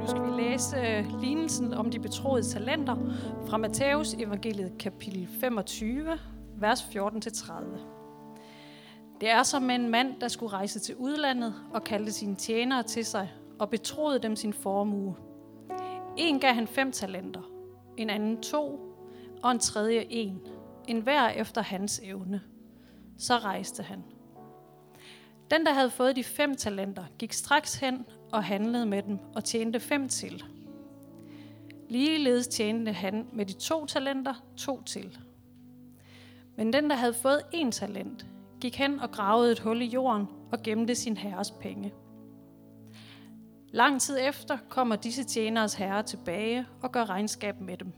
Nu skal vi læse øh, lignelsen om de betroede talenter fra Matthæus evangeliet kapitel 25, vers 14-30. Det er som en mand, der skulle rejse til udlandet og kaldte sine tjenere til sig og betroede dem sin formue. En gav han fem talenter, en anden to, og en tredje en, en hver efter hans evne. Så rejste han. Den, der havde fået de fem talenter, gik straks hen og handlede med dem og tjente fem til. Ligeledes tjente han med de to talenter to til. Men den, der havde fået en talent, gik hen og gravede et hul i jorden og gemte sin herres penge. Lang tid efter kommer disse tjeneres herre tilbage og gør regnskab med dem.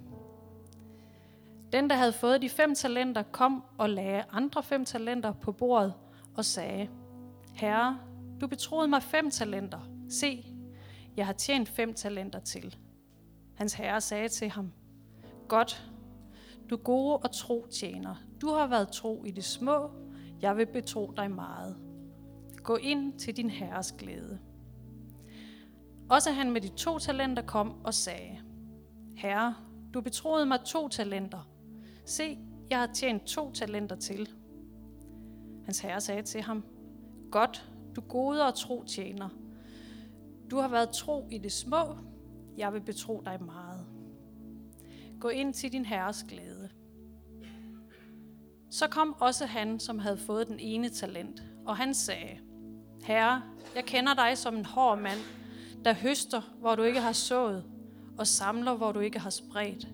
Den, der havde fået de fem talenter, kom og lagde andre fem talenter på bordet og sagde, Herre, du betroede mig fem talenter. Se, jeg har tjent fem talenter til. Hans herre sagde til ham, Godt, du gode og tro tjener. Du har været tro i det små, jeg vil betro dig meget. Gå ind til din herres glæde. Også han med de to talenter kom og sagde, Herre, du betroede mig to talenter. Se, jeg har tjent to talenter til. Hans herre sagde til ham, Godt, du gode og tro tjener. Du har været tro i det små, jeg vil betro dig meget. Gå ind til din herres glæde. Så kom også han, som havde fået den ene talent, og han sagde, Herre, jeg kender dig som en hård mand, der høster, hvor du ikke har sået, og samler, hvor du ikke har spredt.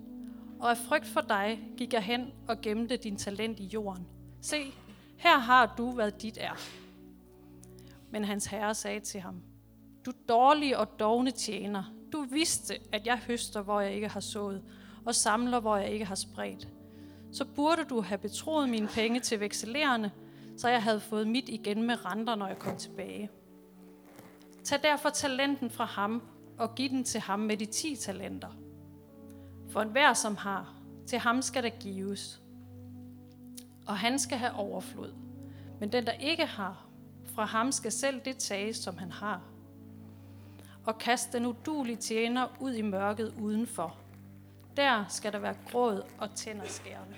Og af frygt for dig gik jeg hen og gemte din talent i jorden. Se, her har du, hvad dit er. Men hans herre sagde til ham, du dårlige og dogne tjener, du vidste, at jeg høster, hvor jeg ikke har sået, og samler, hvor jeg ikke har spredt. Så burde du have betroet mine penge til vekselerende, så jeg havde fået mit igen med renter, når jeg kom tilbage. Tag derfor talenten fra ham og giv den til ham med de ti talenter. For enhver, som har, til ham skal der gives. Og han skal have overflod. Men den, der ikke har, fra ham skal selv det tages, som han har. Og kast den udulige tjener ud i mørket udenfor. Der skal der være gråd og tænderskærende.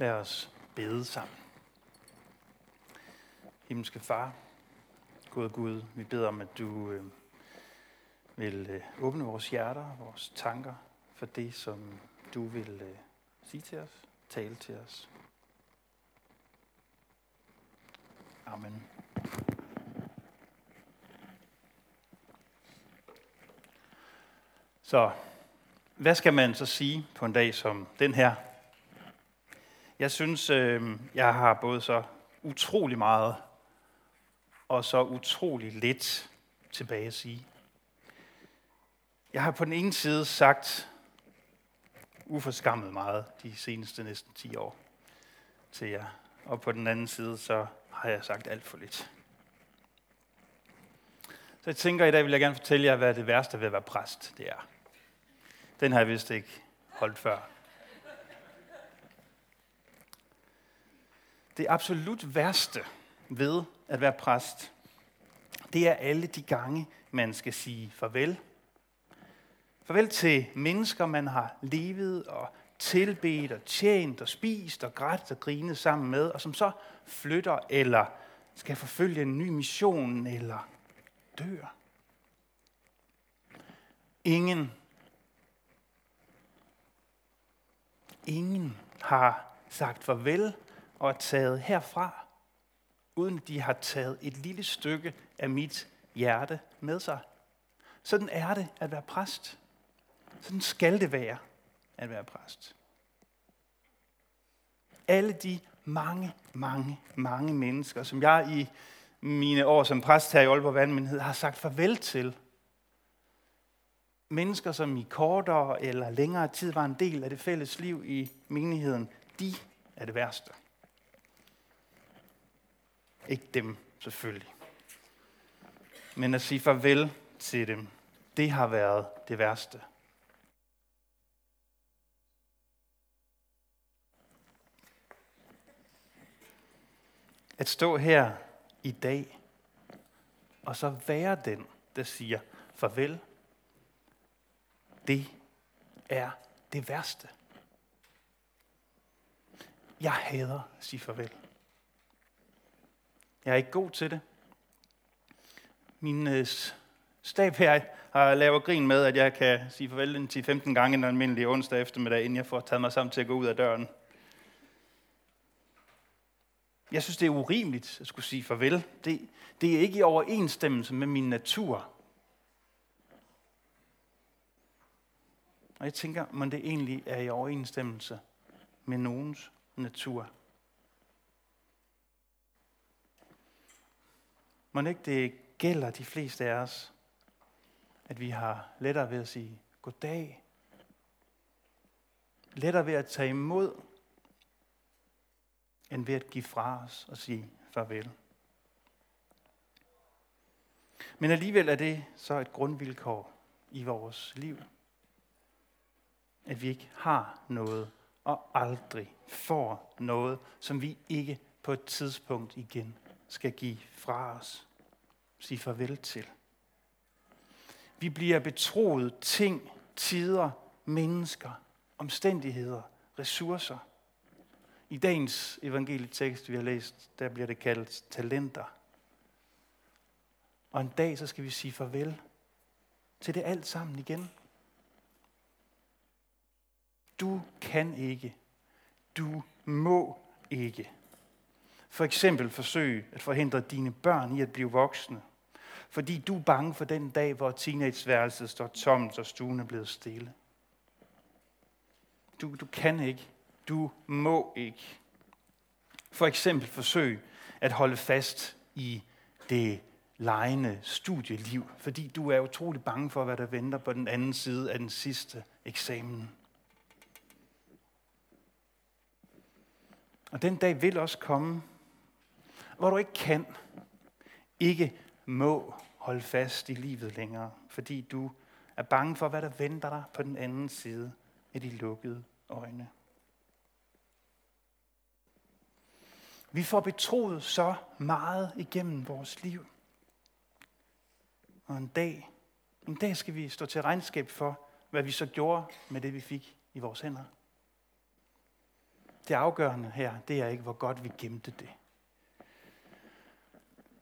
Lad os bede sammen. Himmelske Far, Gud Gud, vi beder om, at du øh, vil øh, åbne vores hjerter, vores tanker for det, som du vil øh, sige til os, tale til os. Amen. Så hvad skal man så sige på en dag som den her? Jeg synes, øh, jeg har både så utrolig meget og så utrolig lidt tilbage at sige. Jeg har på den ene side sagt uforskammet meget de seneste næsten 10 år til jer. Og på den anden side, så har jeg sagt alt for lidt. Så jeg tænker, i dag vil jeg gerne fortælle jer, hvad det værste ved at være præst det er. Den har jeg vist ikke holdt før. Det absolut værste ved at være præst, det er alle de gange, man skal sige farvel. Farvel til mennesker, man har levet og tilbedt og tjent og spist og grædt og grinet sammen med, og som så flytter eller skal forfølge en ny mission eller dør. Ingen, ingen har sagt farvel og er taget herfra, uden de har taget et lille stykke af mit hjerte med sig. Sådan er det at være præst. Sådan skal det være at være præst. Alle de mange, mange, mange mennesker, som jeg i mine år som præst her i Aalborg Vandmyndighed har sagt farvel til. Mennesker, som i kortere eller længere tid var en del af det fælles liv i menigheden, de er det værste. Ikke dem, selvfølgelig. Men at sige farvel til dem, det har været det værste. At stå her i dag, og så være den, der siger farvel, det er det værste. Jeg hader at sige farvel. Jeg er ikke god til det. Min øh, stab her har lavet grin med, at jeg kan sige farvel en 10-15 gange en almindelig onsdag eftermiddag, inden jeg får taget mig sammen til at gå ud af døren. Jeg synes, det er urimeligt at skulle sige farvel. Det, det er ikke i overensstemmelse med min natur. Og jeg tænker, om det egentlig er i overensstemmelse med nogens natur. Må ikke det gælder de fleste af os, at vi har lettere ved at sige goddag, lettere ved at tage imod, end ved at give fra os og sige farvel. Men alligevel er det så et grundvilkår i vores liv, at vi ikke har noget og aldrig får noget, som vi ikke på et tidspunkt igen skal give fra os. Sige farvel til. Vi bliver betroet ting, tider, mennesker, omstændigheder, ressourcer. I dagens evangelietekst, vi har læst, der bliver det kaldt talenter. Og en dag, så skal vi sige farvel til det alt sammen igen. Du kan ikke. Du må ikke. For eksempel forsøg at forhindre dine børn i at blive voksne. Fordi du er bange for den dag, hvor teenageværelset står tomt og stuen er blevet stille. Du, du kan ikke. Du må ikke. For eksempel forsøg at holde fast i det lejende studieliv, fordi du er utrolig bange for, hvad der venter på den anden side af den sidste eksamen. Og den dag vil også komme, hvor du ikke kan, ikke må holde fast i livet længere, fordi du er bange for, hvad der venter dig på den anden side af de lukkede øjne. Vi får betroet så meget igennem vores liv. Og en dag, en dag skal vi stå til regnskab for, hvad vi så gjorde med det, vi fik i vores hænder. Det afgørende her, det er ikke, hvor godt vi gemte det.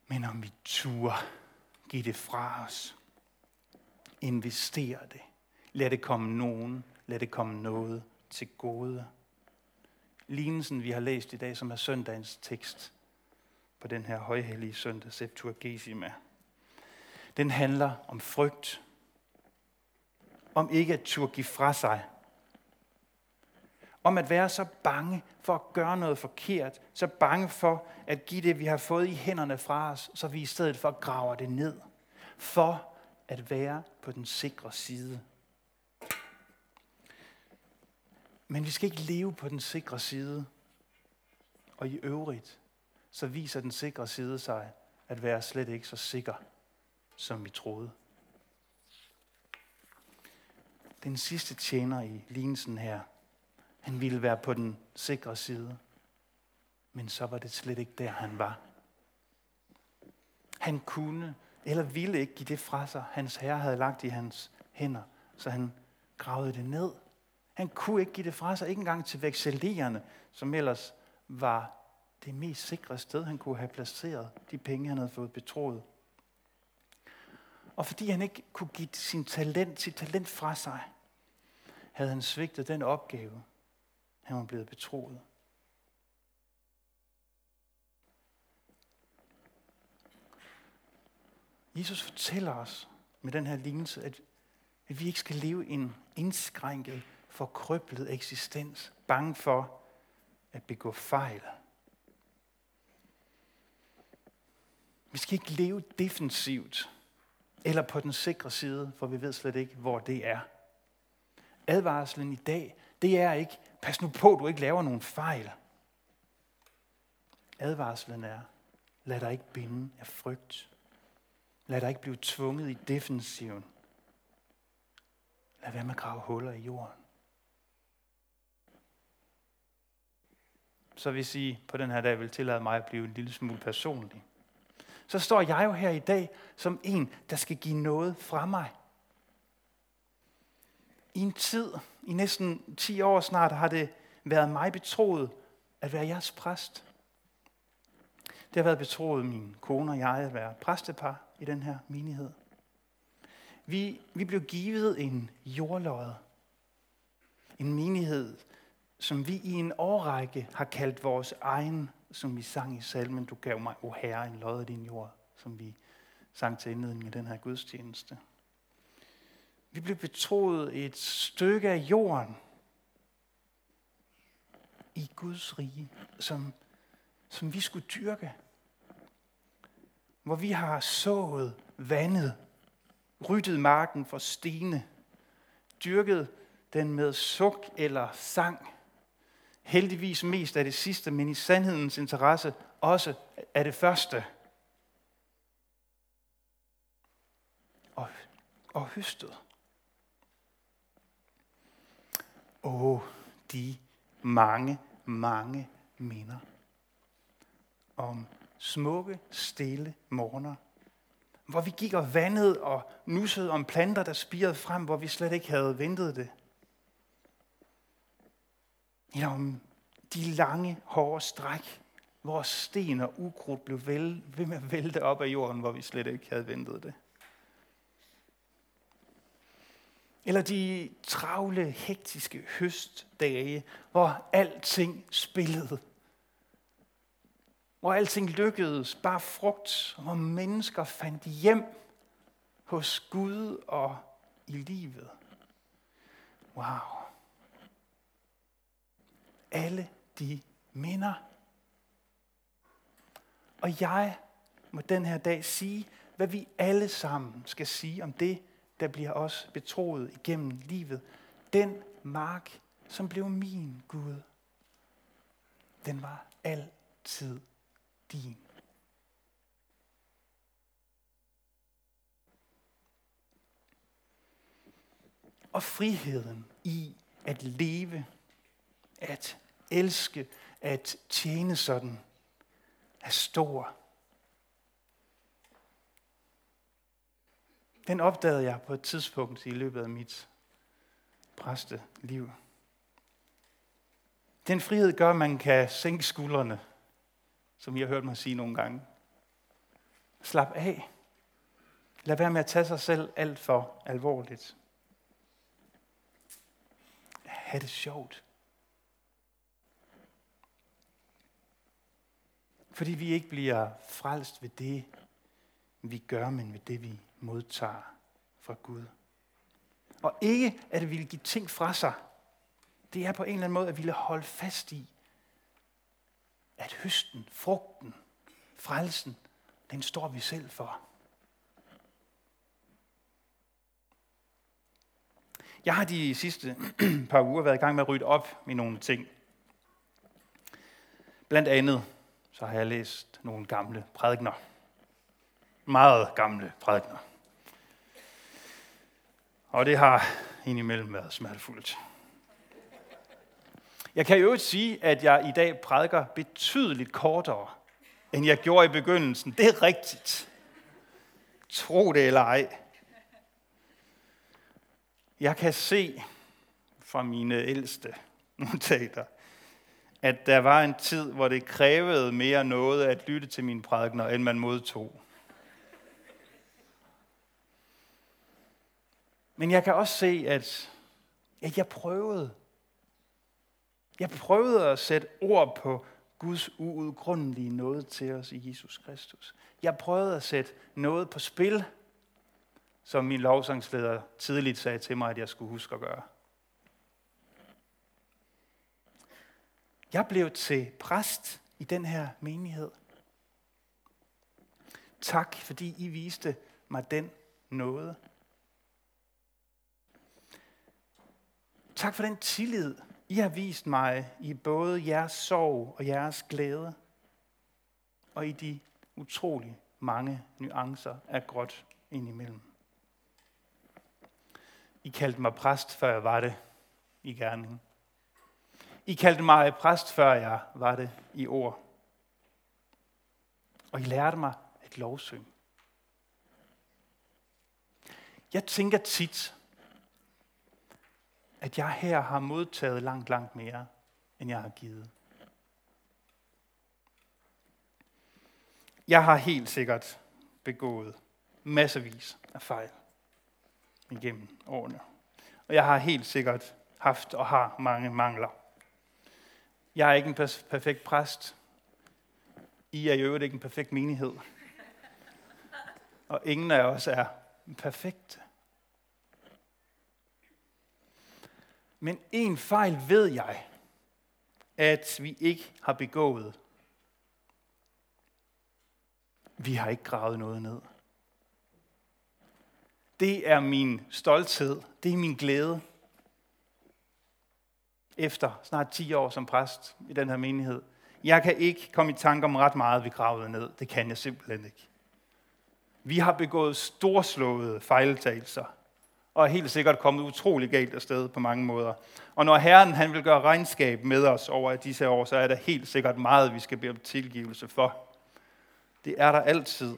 Men om vi turde give det fra os. Investere det. Lad det komme nogen, lad det komme noget til gode. Lignelsen, vi har læst i dag, som er søndagens tekst på den her højhellige søndag, Septuagesima. Den handler om frygt. Om ikke at turde give fra sig om at være så bange for at gøre noget forkert, så bange for at give det, vi har fået i hænderne fra os, så vi i stedet for graver det ned. For at være på den sikre side. Men vi skal ikke leve på den sikre side. Og i øvrigt, så viser den sikre side sig at være slet ikke så sikker, som vi troede. Den sidste tjener i lignelsen her, han ville være på den sikre side. Men så var det slet ikke der, han var. Han kunne eller ville ikke give det fra sig, hans herre havde lagt i hans hænder, så han gravede det ned. Han kunne ikke give det fra sig, ikke engang til vekselererne, som ellers var det mest sikre sted, han kunne have placeret de penge, han havde fået betroet. Og fordi han ikke kunne give sin talent, sit talent fra sig, havde han svigtet den opgave, han var blevet betroet. Jesus fortæller os med den her lignelse, at, at vi ikke skal leve en indskrænket, forkrøblet eksistens, bange for at begå fejl. Vi skal ikke leve defensivt eller på den sikre side, for vi ved slet ikke, hvor det er. Advarslen i dag, det er ikke, pas nu på, du ikke laver nogen fejl. Advarslen er, lad dig ikke binde af frygt. Lad dig ikke blive tvunget i defensiven. Lad være med at grave huller i jorden. Så hvis I på den her dag vil tillade mig at blive en lille smule personlig, så står jeg jo her i dag som en, der skal give noget fra mig. I en tid, i næsten 10 år snart, har det været mig betroet at være jeres præst. Det har været betroet min kone og jeg at være præstepar i den her menighed. Vi, vi blev givet en jordlod. En menighed, som vi i en årrække har kaldt vores egen, som vi sang i salmen, du gav mig, o Herre, en lod af din jord, som vi sang til indledningen af den her gudstjeneste. Vi blev betroet et stykke af jorden i Guds rige, som, som vi skulle dyrke. Hvor vi har sået, vandet, ryddet marken for stene, dyrket den med suk eller sang. Heldigvis mest af det sidste, men i sandhedens interesse også af det første. Og, og høstet. Åh, de mange, mange minder om smukke, stille morgener, hvor vi gik og vandede og nussede om planter, der spirede frem, hvor vi slet ikke havde ventet det. Eller om de lange, hårde stræk, hvor sten og ukrudt blev ved med at vælte op af jorden, hvor vi slet ikke havde ventet det. Eller de travle, hektiske høstdage, hvor alting spillede. Hvor alting lykkedes, bare frugt, hvor mennesker fandt hjem hos Gud og i livet. Wow. Alle de minder. Og jeg må den her dag sige, hvad vi alle sammen skal sige om det, der bliver os betroet igennem livet. Den mark, som blev min Gud, den var altid din. Og friheden i at leve, at elske, at tjene sådan, er stor. Den opdagede jeg på et tidspunkt i løbet af mit præsteliv. Den frihed gør, at man kan sænke skuldrene, som I har hørt mig sige nogle gange. Slap af. Lad være med at tage sig selv alt for alvorligt. Ha' det sjovt. Fordi vi ikke bliver frelst ved det, vi gør, men ved det, vi modtager fra Gud. Og ikke at ville give ting fra sig. Det er på en eller anden måde at ville holde fast i, at høsten, frugten, frelsen, den står vi selv for. Jeg har de sidste par uger været i gang med at rydde op i nogle ting. Blandt andet så har jeg læst nogle gamle prædikner. Meget gamle prædikner. Og det har indimellem været smertefuldt. Jeg kan jo sige, at jeg i dag prædiker betydeligt kortere, end jeg gjorde i begyndelsen. Det er rigtigt. Tro det eller ej. Jeg kan se fra mine ældste notater, at der var en tid, hvor det krævede mere noget at lytte til mine prædikner, end man modtog. Men jeg kan også se, at, at jeg prøvede. Jeg prøvede at sætte ord på Guds uudgrundelige noget til os i Jesus Kristus. Jeg prøvede at sætte noget på spil, som min lovsangsleder tidligt sagde til mig, at jeg skulle huske at gøre. Jeg blev til præst i den her menighed. Tak, fordi I viste mig den noget. Tak for den tillid, I har vist mig i både jeres sorg og jeres glæde, og i de utrolig mange nuancer af gråt indimellem. I kaldte mig præst, før jeg var det i gerning. I kaldte mig præst, før jeg var det i ord. Og I lærte mig at lovsynge. Jeg tænker tit, at jeg her har modtaget langt, langt mere, end jeg har givet. Jeg har helt sikkert begået masservis af fejl igennem årene. Og jeg har helt sikkert haft og har mange mangler. Jeg er ikke en perfekt præst. I er i øvrigt ikke en perfekt menighed. Og ingen af os er perfekte. Men en fejl ved jeg, at vi ikke har begået. Vi har ikke gravet noget ned. Det er min stolthed. Det er min glæde. Efter snart 10 år som præst i den her menighed. Jeg kan ikke komme i tanke om ret meget, vi gravede ned. Det kan jeg simpelthen ikke. Vi har begået storslåede fejltagelser, og er helt sikkert kommet utrolig galt afsted på mange måder. Og når Herren han vil gøre regnskab med os over disse år, så er der helt sikkert meget, vi skal bede om tilgivelse for. Det er der altid.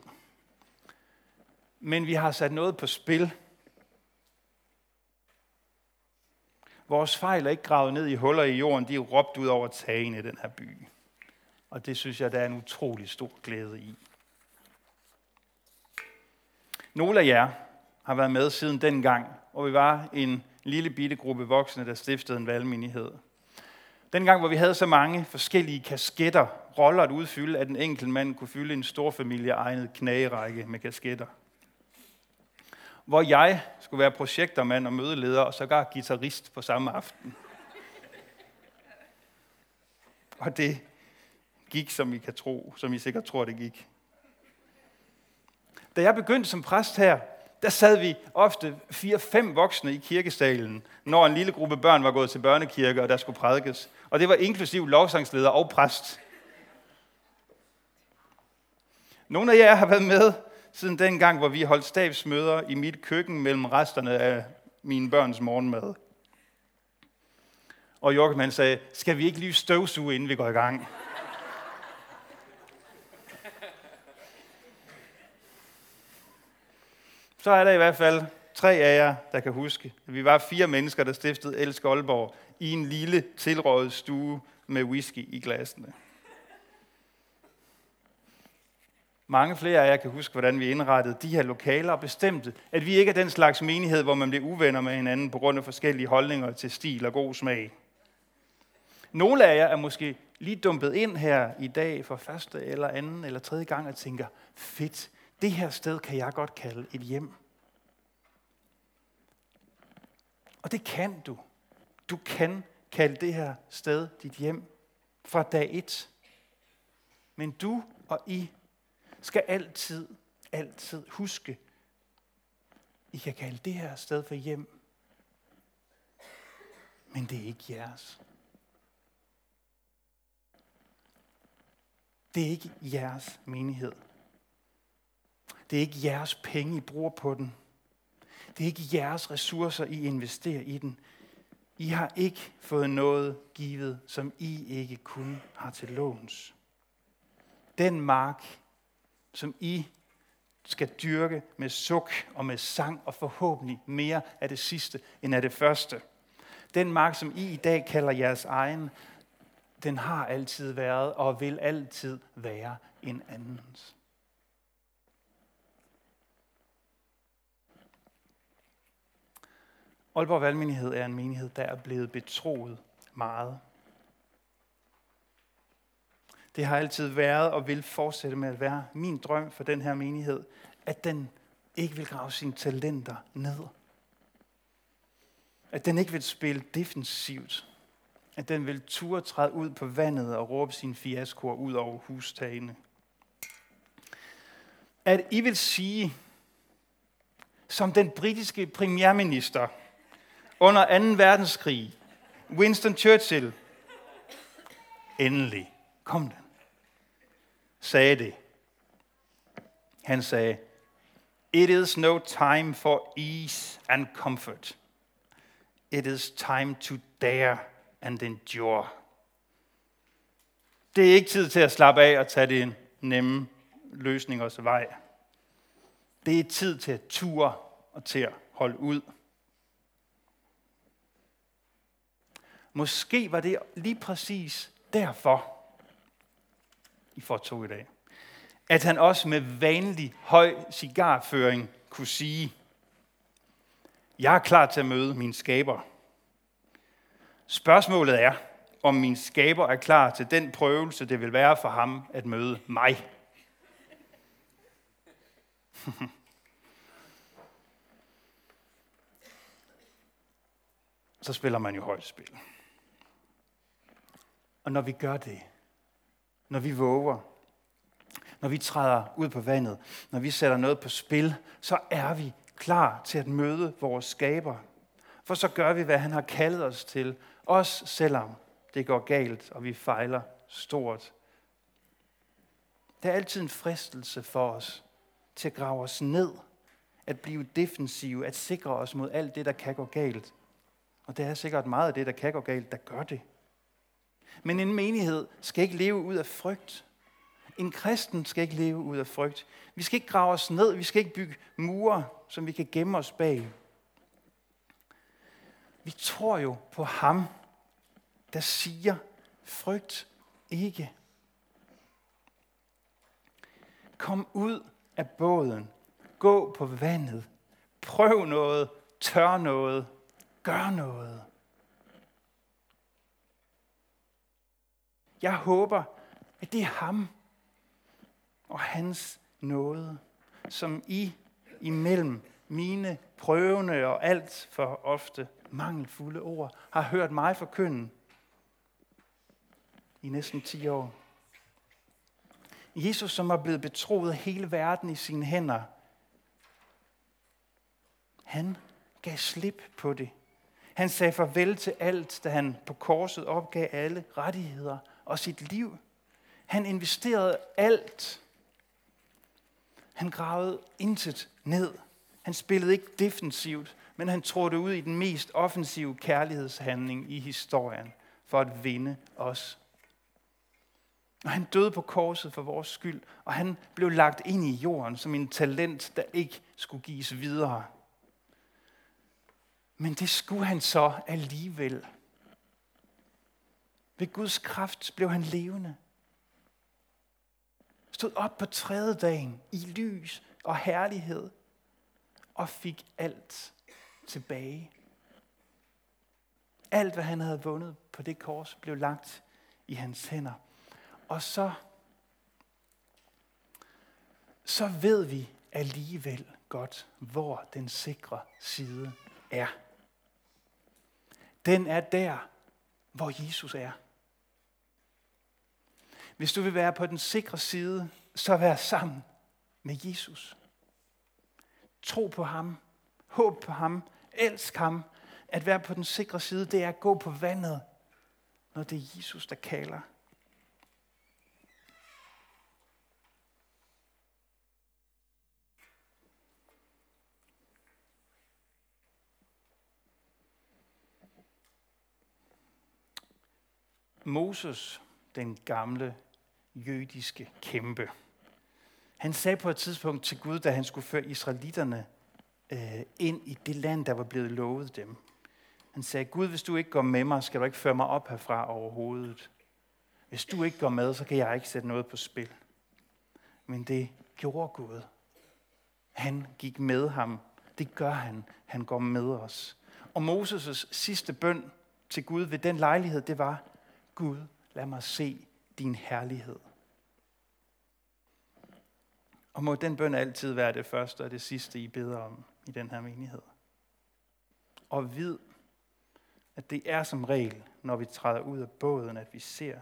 Men vi har sat noget på spil. Vores fejl er ikke gravet ned i huller i jorden, de er råbt ud over tagene i den her by. Og det synes jeg, der er en utrolig stor glæde i. Nogle af jer har været med siden dengang, hvor vi var en lille bitte gruppe voksne, der stiftede en valgmenighed. Dengang, hvor vi havde så mange forskellige kasketter, roller at udfylde, at en enkelt mand kunne fylde en stor familie egnet knagerække med kasketter. Hvor jeg skulle være projektermand og mødeleder, og sågar guitarist på samme aften. Og det gik, som I kan tro, som I sikkert tror, det gik. Da jeg begyndte som præst her, der sad vi ofte fire-fem voksne i kirkesalen, når en lille gruppe børn var gået til børnekirke, og der skulle prædikes. Og det var inklusiv lovsangsleder og præst. Nogle af jer har været med siden den gang, hvor vi holdt stabsmøder i mit køkken mellem resterne af mine børns morgenmad. Og Joachim sagde, skal vi ikke lige støvsuge, inden vi går i gang? Så er der i hvert fald tre af jer, der kan huske, at vi var fire mennesker, der stiftede Elsk Aalborg i en lille tilrådet stue med whisky i glasene. Mange flere af jer kan huske, hvordan vi indrettede de her lokaler og bestemte, at vi ikke er den slags menighed, hvor man bliver uvenner med hinanden på grund af forskellige holdninger til stil og god smag. Nogle af jer er måske lige dumpet ind her i dag for første eller anden eller tredje gang og tænker, fedt, det her sted kan jeg godt kalde et hjem. Og det kan du. Du kan kalde det her sted dit hjem fra dag et. Men du og I skal altid, altid huske, I kan kalde det her sted for hjem. Men det er ikke jeres. Det er ikke jeres menighed. Det er ikke jeres penge, I bruger på den. Det er ikke jeres ressourcer, I investerer i den. I har ikke fået noget givet, som I ikke kun har til låns. Den mark, som I skal dyrke med suk og med sang og forhåbentlig mere af det sidste end af det første. Den mark, som I i dag kalder jeres egen, den har altid været og vil altid være en andens. Aalborg Valgmenighed er en menighed, der er blevet betroet meget. Det har altid været og vil fortsætte med at være min drøm for den her menighed, at den ikke vil grave sine talenter ned. At den ikke vil spille defensivt. At den vil turde træde ud på vandet og råbe sine fiaskoer ud over hustagene. At I vil sige, som den britiske premierminister under 2. verdenskrig, Winston Churchill, endelig kom den, sagde det. Han sagde, It is no time for ease and comfort. It is time to dare and endure. Det er ikke tid til at slappe af og tage det en nemme løsning og vej. Det er tid til at ture og til at holde ud. Måske var det lige præcis derfor, I får to i dag, at han også med vanlig høj cigarføring kunne sige, jeg er klar til at møde min skaber. Spørgsmålet er, om min skaber er klar til den prøvelse, det vil være for ham at møde mig. Så spiller man jo højt spil. Og når vi gør det, når vi våger, når vi træder ud på vandet, når vi sætter noget på spil, så er vi klar til at møde vores skaber. For så gør vi, hvad han har kaldet os til, også selvom det går galt, og vi fejler stort. Der er altid en fristelse for os til at grave os ned, at blive defensive, at sikre os mod alt det, der kan gå galt. Og det er sikkert meget af det, der kan gå galt, der gør det. Men en menighed skal ikke leve ud af frygt. En kristen skal ikke leve ud af frygt. Vi skal ikke grave os ned, vi skal ikke bygge mure, som vi kan gemme os bag. Vi tror jo på ham, der siger, frygt ikke. Kom ud af båden. Gå på vandet. Prøv noget. Tør noget. Gør noget. Jeg håber, at det er ham og hans nåde, som I imellem mine prøvende og alt for ofte mangelfulde ord har hørt mig forkynde i næsten 10 år. Jesus, som er blevet betroet hele verden i sine hænder, han gav slip på det. Han sagde farvel til alt, da han på korset opgav alle rettigheder og sit liv. Han investerede alt. Han gravede intet ned. Han spillede ikke defensivt, men han trådte ud i den mest offensive kærlighedshandling i historien for at vinde os. Og han døde på korset for vores skyld, og han blev lagt ind i jorden som en talent, der ikke skulle gives videre. Men det skulle han så alligevel. Ved Guds kraft blev han levende. Stod op på tredje dagen i lys og herlighed og fik alt tilbage. Alt, hvad han havde vundet på det kors, blev lagt i hans hænder. Og så, så ved vi alligevel godt, hvor den sikre side er. Den er der, hvor Jesus er. Hvis du vil være på den sikre side, så vær sammen med Jesus. Tro på ham. Håb på ham. Elsk ham. At være på den sikre side, det er at gå på vandet, når det er Jesus, der kalder. Moses, den gamle jødiske kæmpe, han sagde på et tidspunkt til Gud, da han skulle føre israelitterne øh, ind i det land, der var blevet lovet dem. Han sagde, Gud, hvis du ikke går med mig, skal du ikke føre mig op herfra overhovedet. Hvis du ikke går med, så kan jeg ikke sætte noget på spil. Men det gjorde Gud. Han gik med ham. Det gør han. Han går med os. Og Moses' sidste bøn til Gud ved den lejlighed, det var, Gud, lad mig se din herlighed. Og må den bøn altid være det første og det sidste, I beder om i den her menighed. Og vid, at det er som regel, når vi træder ud af båden, at vi ser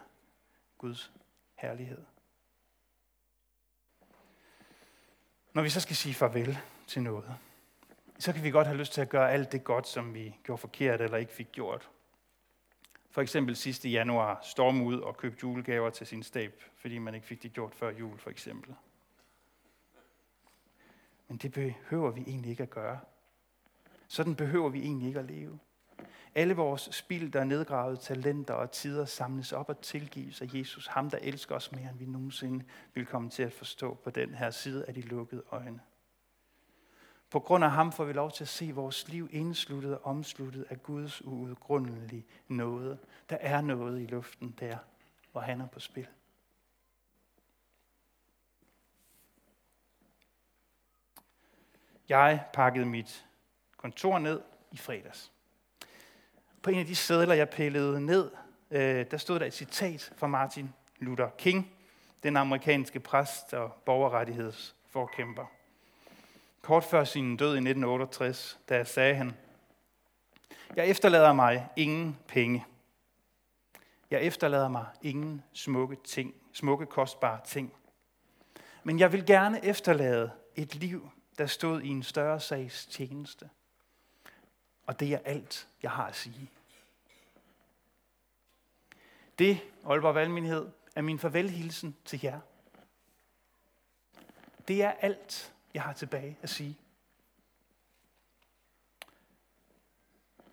Guds herlighed. Når vi så skal sige farvel til noget, så kan vi godt have lyst til at gøre alt det godt, som vi gjorde forkert eller ikke fik gjort. For eksempel sidste januar storme ud og købe julegaver til sin stab, fordi man ikke fik det gjort før jul, for eksempel. Men det behøver vi egentlig ikke at gøre. Sådan behøver vi egentlig ikke at leve. Alle vores spild og nedgravede talenter og tider samles op og tilgives af Jesus, ham der elsker os mere, end vi nogensinde vil komme til at forstå på den her side af de lukkede øjne. På grund af ham får vi lov til at se vores liv indsluttet og omsluttet af Guds uudgrundelige nåde. Der er noget i luften der, hvor han er på spil. Jeg pakkede mit kontor ned i fredags. På en af de sædler, jeg pillede ned, øh, der stod der et citat fra Martin Luther King, den amerikanske præst og borgerrettighedsforkæmper. Kort før sin død i 1968, der sagde han, Jeg efterlader mig ingen penge. Jeg efterlader mig ingen smukke ting, smukke kostbare ting. Men jeg vil gerne efterlade et liv, der stod i en større sags tjeneste. Og det er alt, jeg har at sige. Det, Aalborg Valgmenighed, er min farvelhilsen til jer. Det er alt, jeg har tilbage at sige.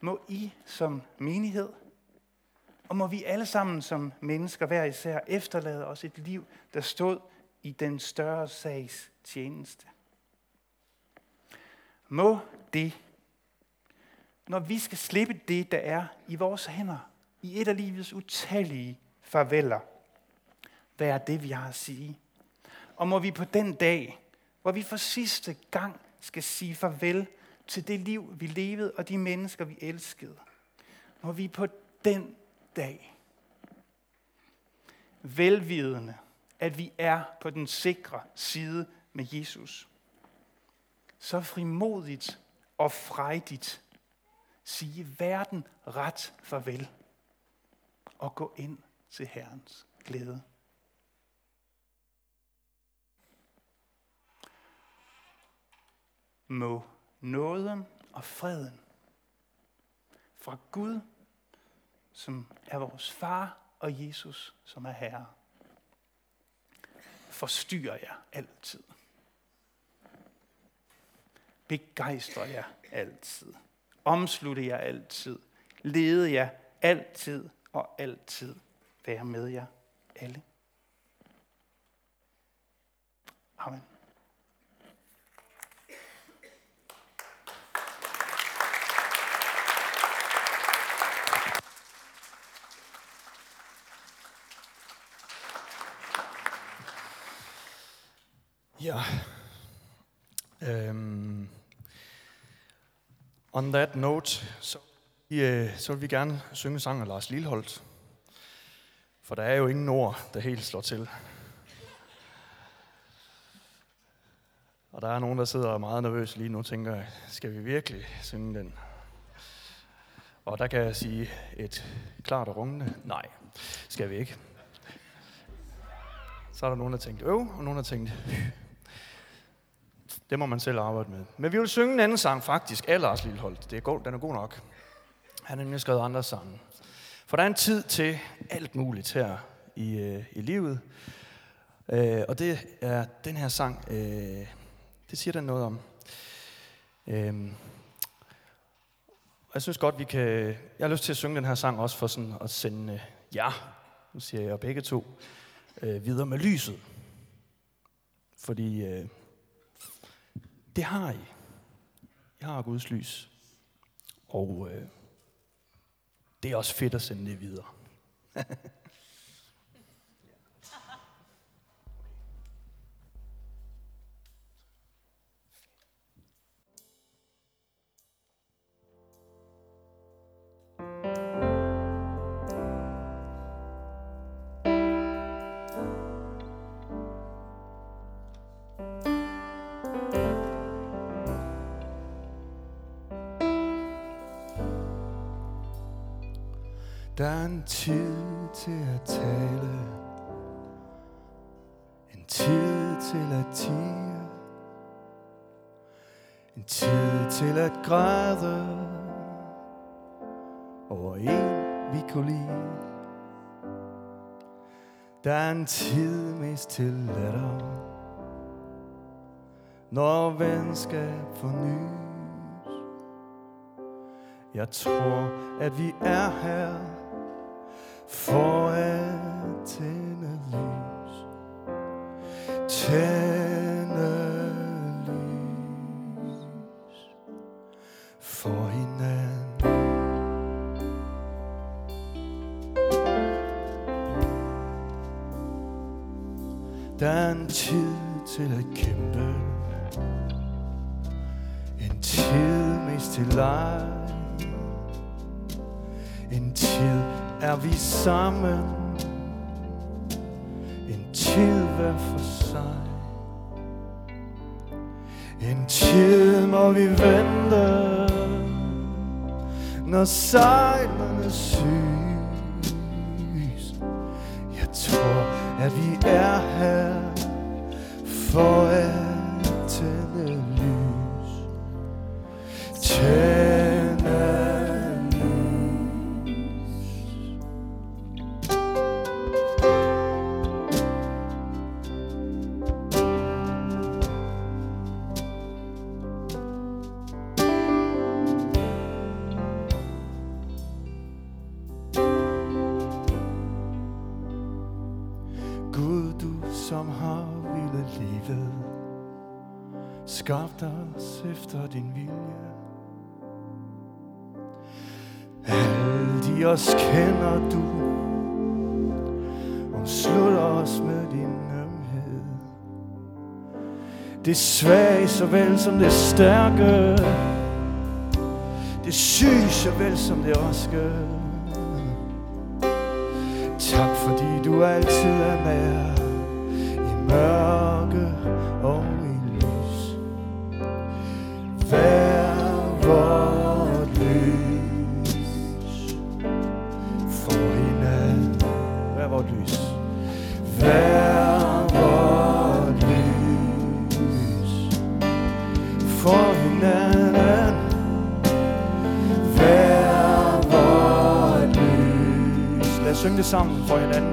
Må I som menighed, og må vi alle sammen som mennesker hver især efterlade os et liv, der stod i den større sags tjeneste. Må det, når vi skal slippe det, der er i vores hænder, i et af livets utallige farveler, være det, vi har at sige. Og må vi på den dag, hvor vi for sidste gang skal sige farvel til det liv, vi levede, og de mennesker, vi elskede, må vi på den dag, velvidende, at vi er på den sikre side med Jesus, så frimodigt og frejdigt sige verden ret farvel og gå ind til Herrens glæde. Må nåden og freden fra Gud, som er vores far, og Jesus, som er Herre, forstyrrer jer altid. Begejstrer jer altid. Omslutte jer altid. Lede jer altid og altid være med jer alle. Amen. Ja. Um, on that note, så øh, så vil vi gerne synge sang af Lars Lilholdt. For der er jo ingen ord, der helt slår til. Og der er nogen, der sidder meget nervøs lige nu og tænker, skal vi virkelig synge den? Og der kan jeg sige et klart og rungende, nej, skal vi ikke. Så er der nogen, der tænkt, øv, og nogen, der tænkt, det må man selv arbejde med. Men vi vil synge en anden sang faktisk af Lars Lilleholdt. Det er god, den er god nok. Han har nemlig skrevet andre sange. For der er en tid til alt muligt her i, øh, i livet. Øh, og det er den her sang, øh, det siger den noget om. Øh, jeg synes godt, vi kan... Jeg har lyst til at synge den her sang også for sådan at sende øh, ja, nu siger jeg begge to, øh, videre med lyset. Fordi øh, det har I. I har Guds lys. Og øh, det er også fedt at sende det videre. en tid mest til latter når venskab fornyes. Jeg tror, at vi er her for at tænde lys. Tænde lys for hinanden. Der er en tid til at kæmpe. En tid mest til leg. En tid er vi sammen. En tid hver for sig. En tid må vi vente, når sejlerne sys. At vi er her for at Det svage såvel som det stærke, det syge såvel som det raske. Tak fordi du altid er med Lad os synge det sammen for hinanden. For